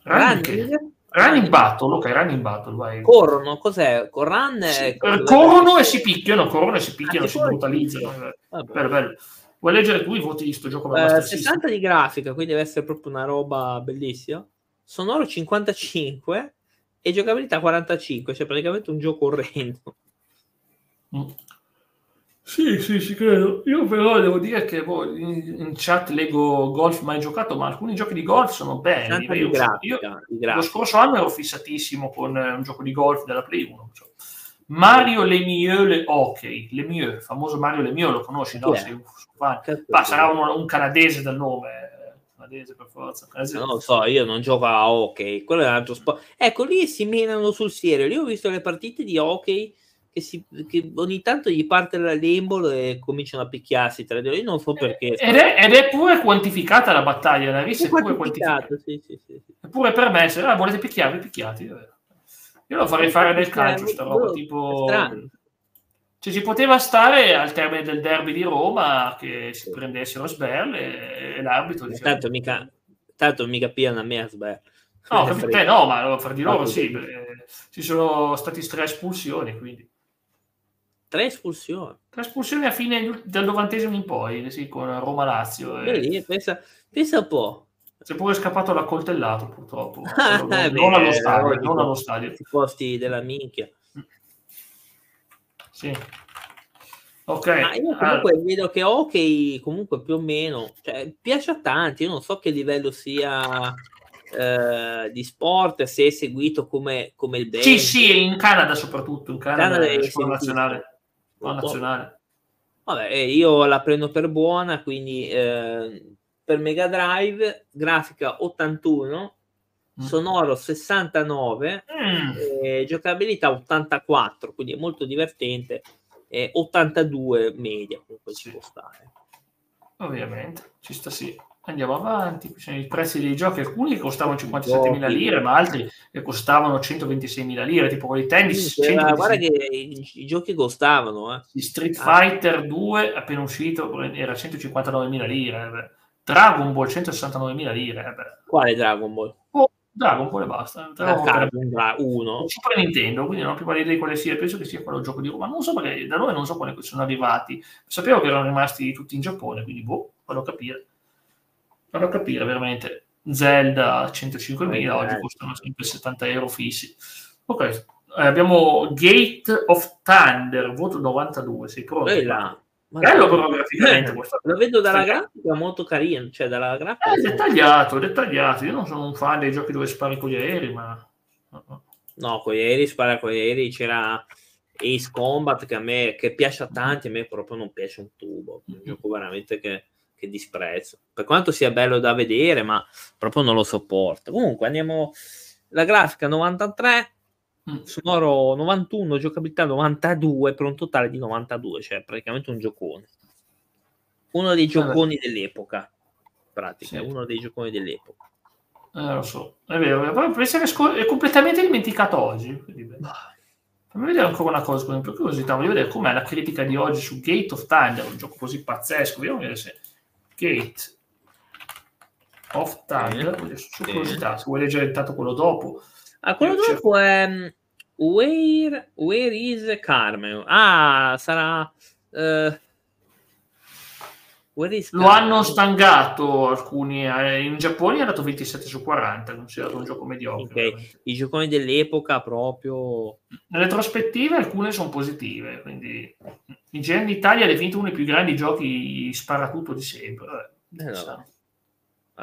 running, Running? running battle, ok, running battle, vai. Corrono, cos'è? È... Sì, eh, corrono e si picchiano, corrono e si picchiano, Ah, si si brutalizzano. eh. Bello, bello. Vuoi leggere tu i voti di sto gioco Eh, Master System? 60 di grafica, quindi deve essere proprio una roba bellissima. Sonoro 55 e giocabilità 45, cioè praticamente un gioco orrendo. Mm. Sì, sì, ci credo. Io però devo dire che boh, in, in chat leggo golf mai giocato, ma alcuni giochi di golf sono belli. 60 di Io, io grafica, di lo scorso anno ero fissatissimo con eh, un gioco di golf della Play 1. cioè. Mario Lemieux le hockey, Lemieux, il famoso Mario Lemieux, lo conosci, no? Sei Ma sarà un, un canadese dal nome, eh, canadese per forza. Canadese. Non lo so, io non gioco a hockey, quello è un altro sport. Ecco, lì si menano sul serio. Lì ho visto le partite di hockey che, si, che ogni tanto gli parte la lembolo e cominciano a picchiarsi tra di loro. Io non so perché. Ed è, ed è pure quantificata la battaglia, la rissa È pure quantificata. sì, sì, sì. Eppure per me, se ah, volete picchiarvi, picchiati. eh. Io lo farei fare nel calcio, sta roba, Boh, tipo... Cioè, ci poteva stare al termine del derby di Roma che si prendessero sberle e l'arbitro diceva... Tanto mica, tanto mica piano a me a sbagliare. No, capito, te no, ma fra di loro Ah, sì. ci sono stati tre espulsioni, quindi... Tre espulsioni. Tre espulsioni a fine del novantesimo in poi, sì, con Roma-Lazio. e- Vedi, pensa, pensa un po'. Si è pure scappato l'accoltellato, purtroppo. Non, beh, non allo stadio, logico. non allo stadio. Questi posti della minchia. Sì. Ok. Ma io allora, comunque vedo che hockey comunque più o meno cioè, piace a tanti, io non so che livello sia eh, di sport, se è seguito come, come il baseball. sì, sì, in Canada soprattutto, in Canada, Canada è sentito. nazionale. Molto- nazionale. Vabbè, io la prendo per buona, quindi eh, per Mega Drive, grafica 81, Mm. sonoro 69, Mm, eh, giocabilità 84, quindi è molto divertente, e 82 media, comunque ci può stare. ovviamente, ci sta sì. Andiamo avanti, qui sono i prezzi dei giochi, alcuni che costavano 57.000 Giochi. lire, ma altri che costavano 126.000 lire, tipo quelli tennis. Quindi, guarda, guarda 126.000. che i, i giochi costavano, eh. Street Ah. Fighter 2 appena uscito era 159.000 lire, eh, beh. Dragon Ball 169.000 lire, eh, beh. Quale Dragon Ball? Oh, Dragon Ball e basta. Dragon Ball caso, un Dra- uno. Super Nintendo, quindi non ho più idea di quale sia, penso che sia quello gioco di Roma. Non so perché da noi non so quale sono arrivati. Sapevo che erano rimasti tutti in Giappone, quindi boh, farò capire. Farò capire veramente. Zelda 105.000, oggi Eh. costano sempre 70 euro fissi. Ok, eh, abbiamo Gate of Thunder, voto 92, sei pronto? Quella. Bello però graficamente questo. Lo vedo dalla grafica molto carino, cioè dalla grafica... È dettagliato, dettagliato. Io non sono un fan dei giochi dove spari con gli aerei, ma... No, con gli aerei, spara con gli aerei, c'era Ace Combat che a me che piace a tanti, a me proprio non piace un tubo. Un gioco veramente che, che disprezzo. Per quanto sia bello da vedere, ma proprio non lo sopporto. Comunque andiamo... La grafica 93, Mm. sonoro 91, giocabilità 92 per un totale di 92, cioè praticamente un giocone. Uno dei gioconi dell'epoca, pratica, sì. uno dei gioconi dell'epoca. Eh, lo so, è vero, però penso che sco- è completamente dimenticato oggi. Fammi vedere ancora una cosa, con curiosità, voglio vedere com'è la critica di oggi su Gate of Thunder, un gioco così pazzesco, vediamo vedere se Gate of Thunder, eh, su curiosità, se vuoi leggere intanto quello dopo, Ah, quello Io dopo è mm, Where, Where is Carmen? Ah, sarà... Uh, lo hanno stangato alcuni eh, in Giappone è andato 27 su 40 considerato un gioco mediocre okay. i gioconi dell'epoca proprio nelle prospettive alcune sono positive quindi in genere in Italia è definito uno dei più grandi giochi sparatutto di sempre eh, no.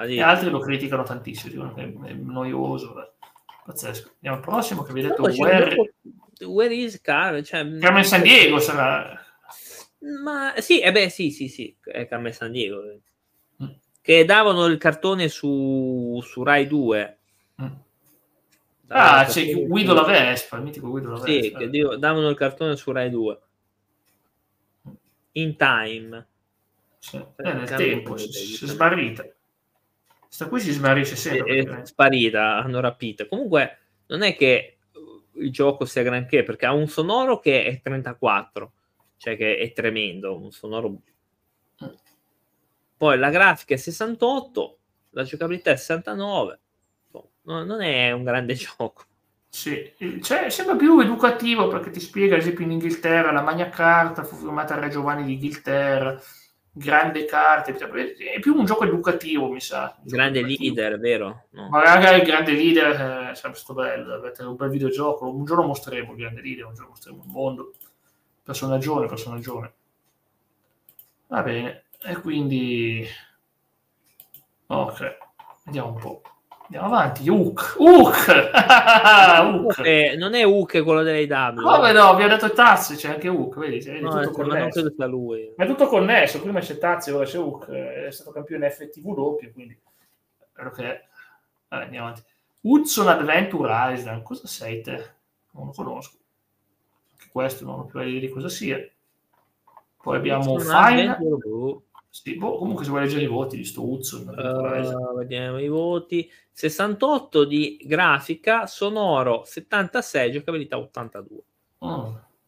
e altri lo criticano tantissimo dicono che è noioso beh. Pazzesco. Andiamo al prossimo che vi ho detto no, where... where is Carmen? Cioè... Carmen San Diego sarà... Ma sì, eh beh, sì, sì, sì, è Carmen San Diego. Mm. Che davano il cartone su, su Rai 2. Mm. Ah, c'è Guido la Vespa, il mitico Guido la Vespa. Sì, che davano il cartone su Rai 2. In time. Sì. Eh, nel tempo, si, si è smarrita. Sta qui si smarrisce sempre. È, è sparita, hanno rapito. Comunque, non è che il gioco sia granché, perché ha un sonoro che è 34, cioè che è tremendo, un sonoro... Poi la grafica è 68, la giocabilità è 69. No, non è un grande gioco. Sì, cioè, sembra più educativo perché ti spiega, ad esempio, in Inghilterra la Magna Carta fu firmata a Re Giovanni di Inghilterra grande carte, è più un gioco educativo, mi sa. Grande leader, vero? No. Magari il grande leader eh, è sempre stato bello, avete un bel videogioco, un giorno mostreremo il grande leader, un giorno mostreremo il mondo, personaggione, personaggione. Va bene, e quindi... Ok, vediamo un po'. Andiamo avanti. Hook. Hook. Hook. Eh, non è Hook quello delle W. Come no? Vi ho detto Tazzi, c'è anche Hook. Vedi, c'è no, tutto connesso. Credo lui. Ma è tutto connesso. Prima c'è Tazzi, ora c'è Hook. È stato campione FTV doppio, quindi... Che... Vabbè, andiamo avanti. Hudson Adventure Island. Cosa sei te? Non lo conosco. Questo non ho più idea di cosa sia. Poi abbiamo Final... Sì, boh, comunque se vuoi leggere i voti di sto Hudson. Uh, vediamo i voti. 68 di grafica, sonoro 76, giocabilità 82. Oh.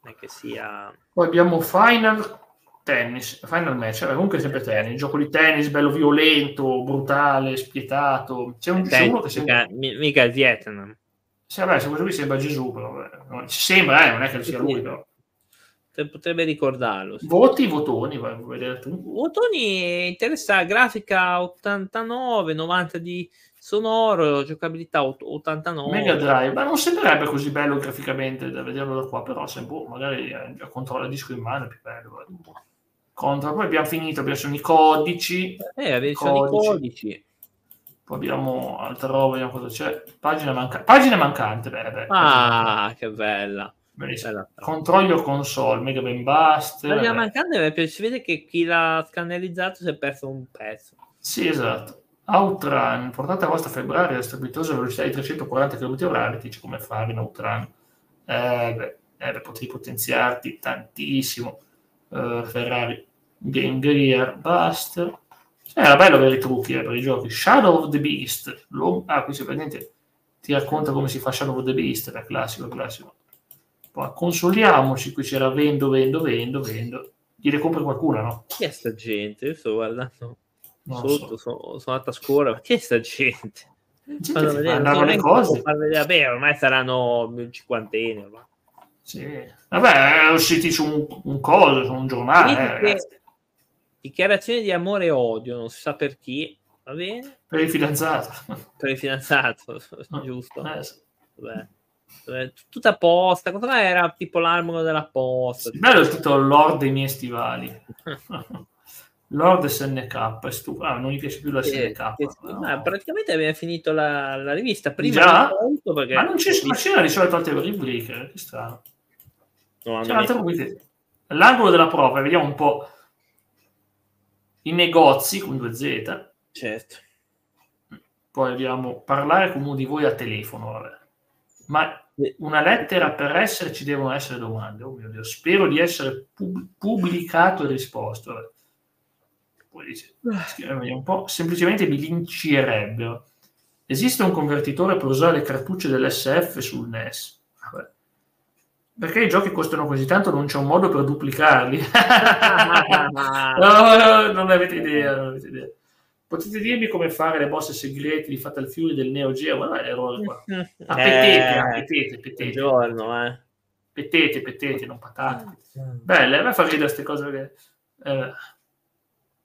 Non è che sia... Poi abbiamo Final Tennis, Final Match, eh, comunque sempre tennis, gioco di tennis bello violento, brutale, spietato. C'è un tennis, uno che sembra... Mica il Vietnam. Sì, vabbè, se questo qui sembra Gesù, però. Sembra, eh, non è che sia lui, però potrebbe ricordarlo. Sì. Voti, votoni, vai a vedere tu. Votoni interessa grafica 89, 90 di sonoro, giocabilità 89. Mega Drive, ma non sembrerebbe così bello graficamente da vederlo da qua, però se boh, magari eh, già controlla il disco in mano è più bello. Contra, poi abbiamo finito, abbiamo sono i codici. Eh, abbiamo i codici. Poi abbiamo altra roba, vediamo cosa c'è. Pagina, manca- pagina mancante, beh, beh, Ah, che bella. Controllo console, Mega Man Buster. La mancante si vede che chi l'ha scannerizzato si è perso un pezzo. Sì, esatto. Outrun, portata a vostra febbraio a strepitosa velocità di 340 km/h, dice come fare in Outrun. Eh, beh, eh, beh, potevi potenziarti tantissimo. Uh, Ferrari, Game Gear, Buster. Eh, era bello avere i trucchi eh, per i giochi. Shadow of the Beast. Ah, qui si praticamente ti racconta come si fa Shadow of the Beast, era classico, classico. Poi consoliamoci, qui c'era vendo, vendo, vendo, vendo. Gliene compra qualcuno, no? Chi è sta gente? Io sto guardando non sotto, so. sono, sono andata a scuola, ma chi è sta gente? Fanno vedere, le cose. Vabbè, ormai saranno cinquantenni. Ormai. Sì. Vabbè, usciti su un, un coso, su un giornale. Eh, dichiarazioni di amore e odio, non si sa per chi, va bene? Per il fidanzato. Per il fidanzato, giusto. Eh, sì. Vabbè. tutta apposta. Cosa era tipo l'armo della posta? Sì, bello il titolo Lord dei miei stivali. Lord SNK, è stupido. Ah, non gli piace più la SNK. Eh, no. ma praticamente abbiamo finito la, la rivista prima Già? Perché... Ma non c'è, ma c'era di solito altre rubriche, che strano. No, c'è un'altra rubrica. L'angolo della prova, vediamo un po' i negozi con due Z. Certo. Poi abbiamo parlare con uno di voi a telefono, vabbè. Ma una lettera per essere ci devono essere domande. Oh mio Dio, spero di essere pub- pubblicato e risposto. Vabbè poi dice, un po', semplicemente mi lincierebbero. Esiste un convertitore per usare le cartucce dell'SF sul NES? Perché i giochi costano così tanto non c'è un modo per duplicarli? no, no, non avete idea, non avete idea. Potete dirmi come fare le bosse segrete di Fatal Fury del Neo Geo? Guarda l'errore qua. Ah, petete, ah, eh, petete, petete. Giorno, eh. Petete, petete, non patate. Belle, a me fa ridere queste cose che... Eh,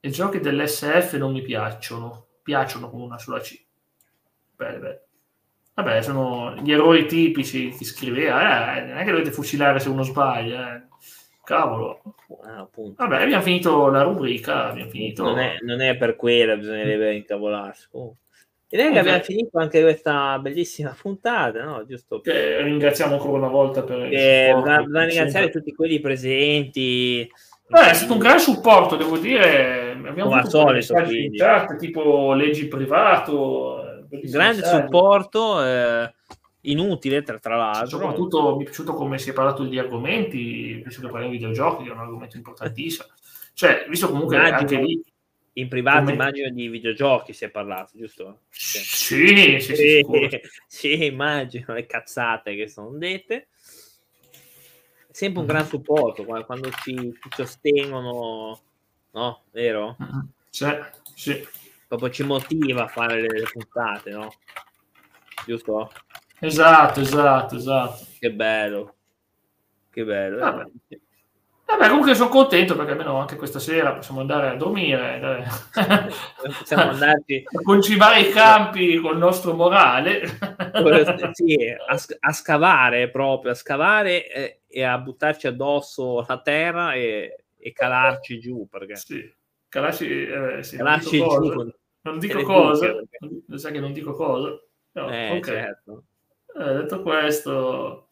i giochi dell'SF non mi piacciono, piacciono con una sola C. Beh, beh. Vabbè, sono gli errori tipici, chi scriveva, eh, non è che dovete fucilare se uno sbaglia, eh. cavolo. Ah, Vabbè, abbiamo finito la rubrica, abbiamo finito... Non è, non è per quella, bisognerebbe incavolarsi. Oh. Direi che abbiamo finito anche questa bellissima puntata, no? Giusto per... ringraziamo ancora una volta per... Eh, da, da ringraziare tutti quelli presenti, Beh, è stato un gran supporto, devo dire. Abbiamo Come avuto al solito, chat, tipo leggi privato. Grande supporto, eh, inutile tra, tra l'altro. Soprattutto mi è piaciuto come si è parlato di argomenti, visto che parliamo di videogiochi, che è un argomento importantissimo. Cioè, visto comunque immagino, anche lì... In privato come... immagino di videogiochi si è parlato, giusto? Sì, sì, sì, sì, sì immagino le cazzate che sono dette sempre un gran supporto quando ci, ci sostengono, no? Vero? Sì, sì. Proprio ci motiva a fare le, le puntate, no? Giusto? Esatto, esatto, esatto. Che bello. Che bello. Vabbè. Vabbè, comunque sono contento perché almeno anche questa sera possiamo andare a dormire, possiamo andarci a concimare i campi col nostro morale. sì, a, a, scavare proprio, a scavare e, e, a buttarci addosso la terra e, e calarci giù. Perché... Sì, calarci, eh, sì, non giù. Cosa. Non dico cosa, perché... sai che non dico cosa. No, eh, okay. certo. eh, detto questo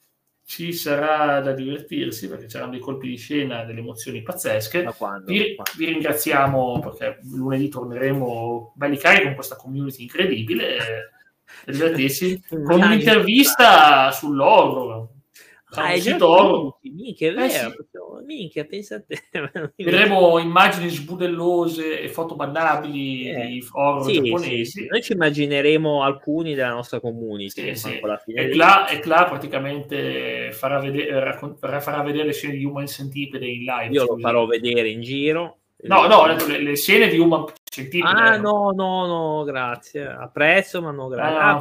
ci sarà da divertirsi perché c'erano dei colpi di scena, delle emozioni pazzesche. Vi, vi, ringraziamo perché lunedì torneremo belli carichi con questa community incredibile. Divertirsi con un'intervista sull'oro Ah, è oro. Minchia, è vero. Eh sì. Minchia, pensa a te. Vedremo immagini sbudellose e foto bannabili eh. di horror sì, giapponesi. Sì. Noi ci immagineremo alcuni della nostra community. Sì, e, Cla, e Cla praticamente farà vedere, farà vedere le scene di Human Centipede in live. Io lo farò vedere in giro. No, no, le, le scene di Human Centipede. Ah, no, no, no, grazie. Apprezzo, ma no, grazie. Ah,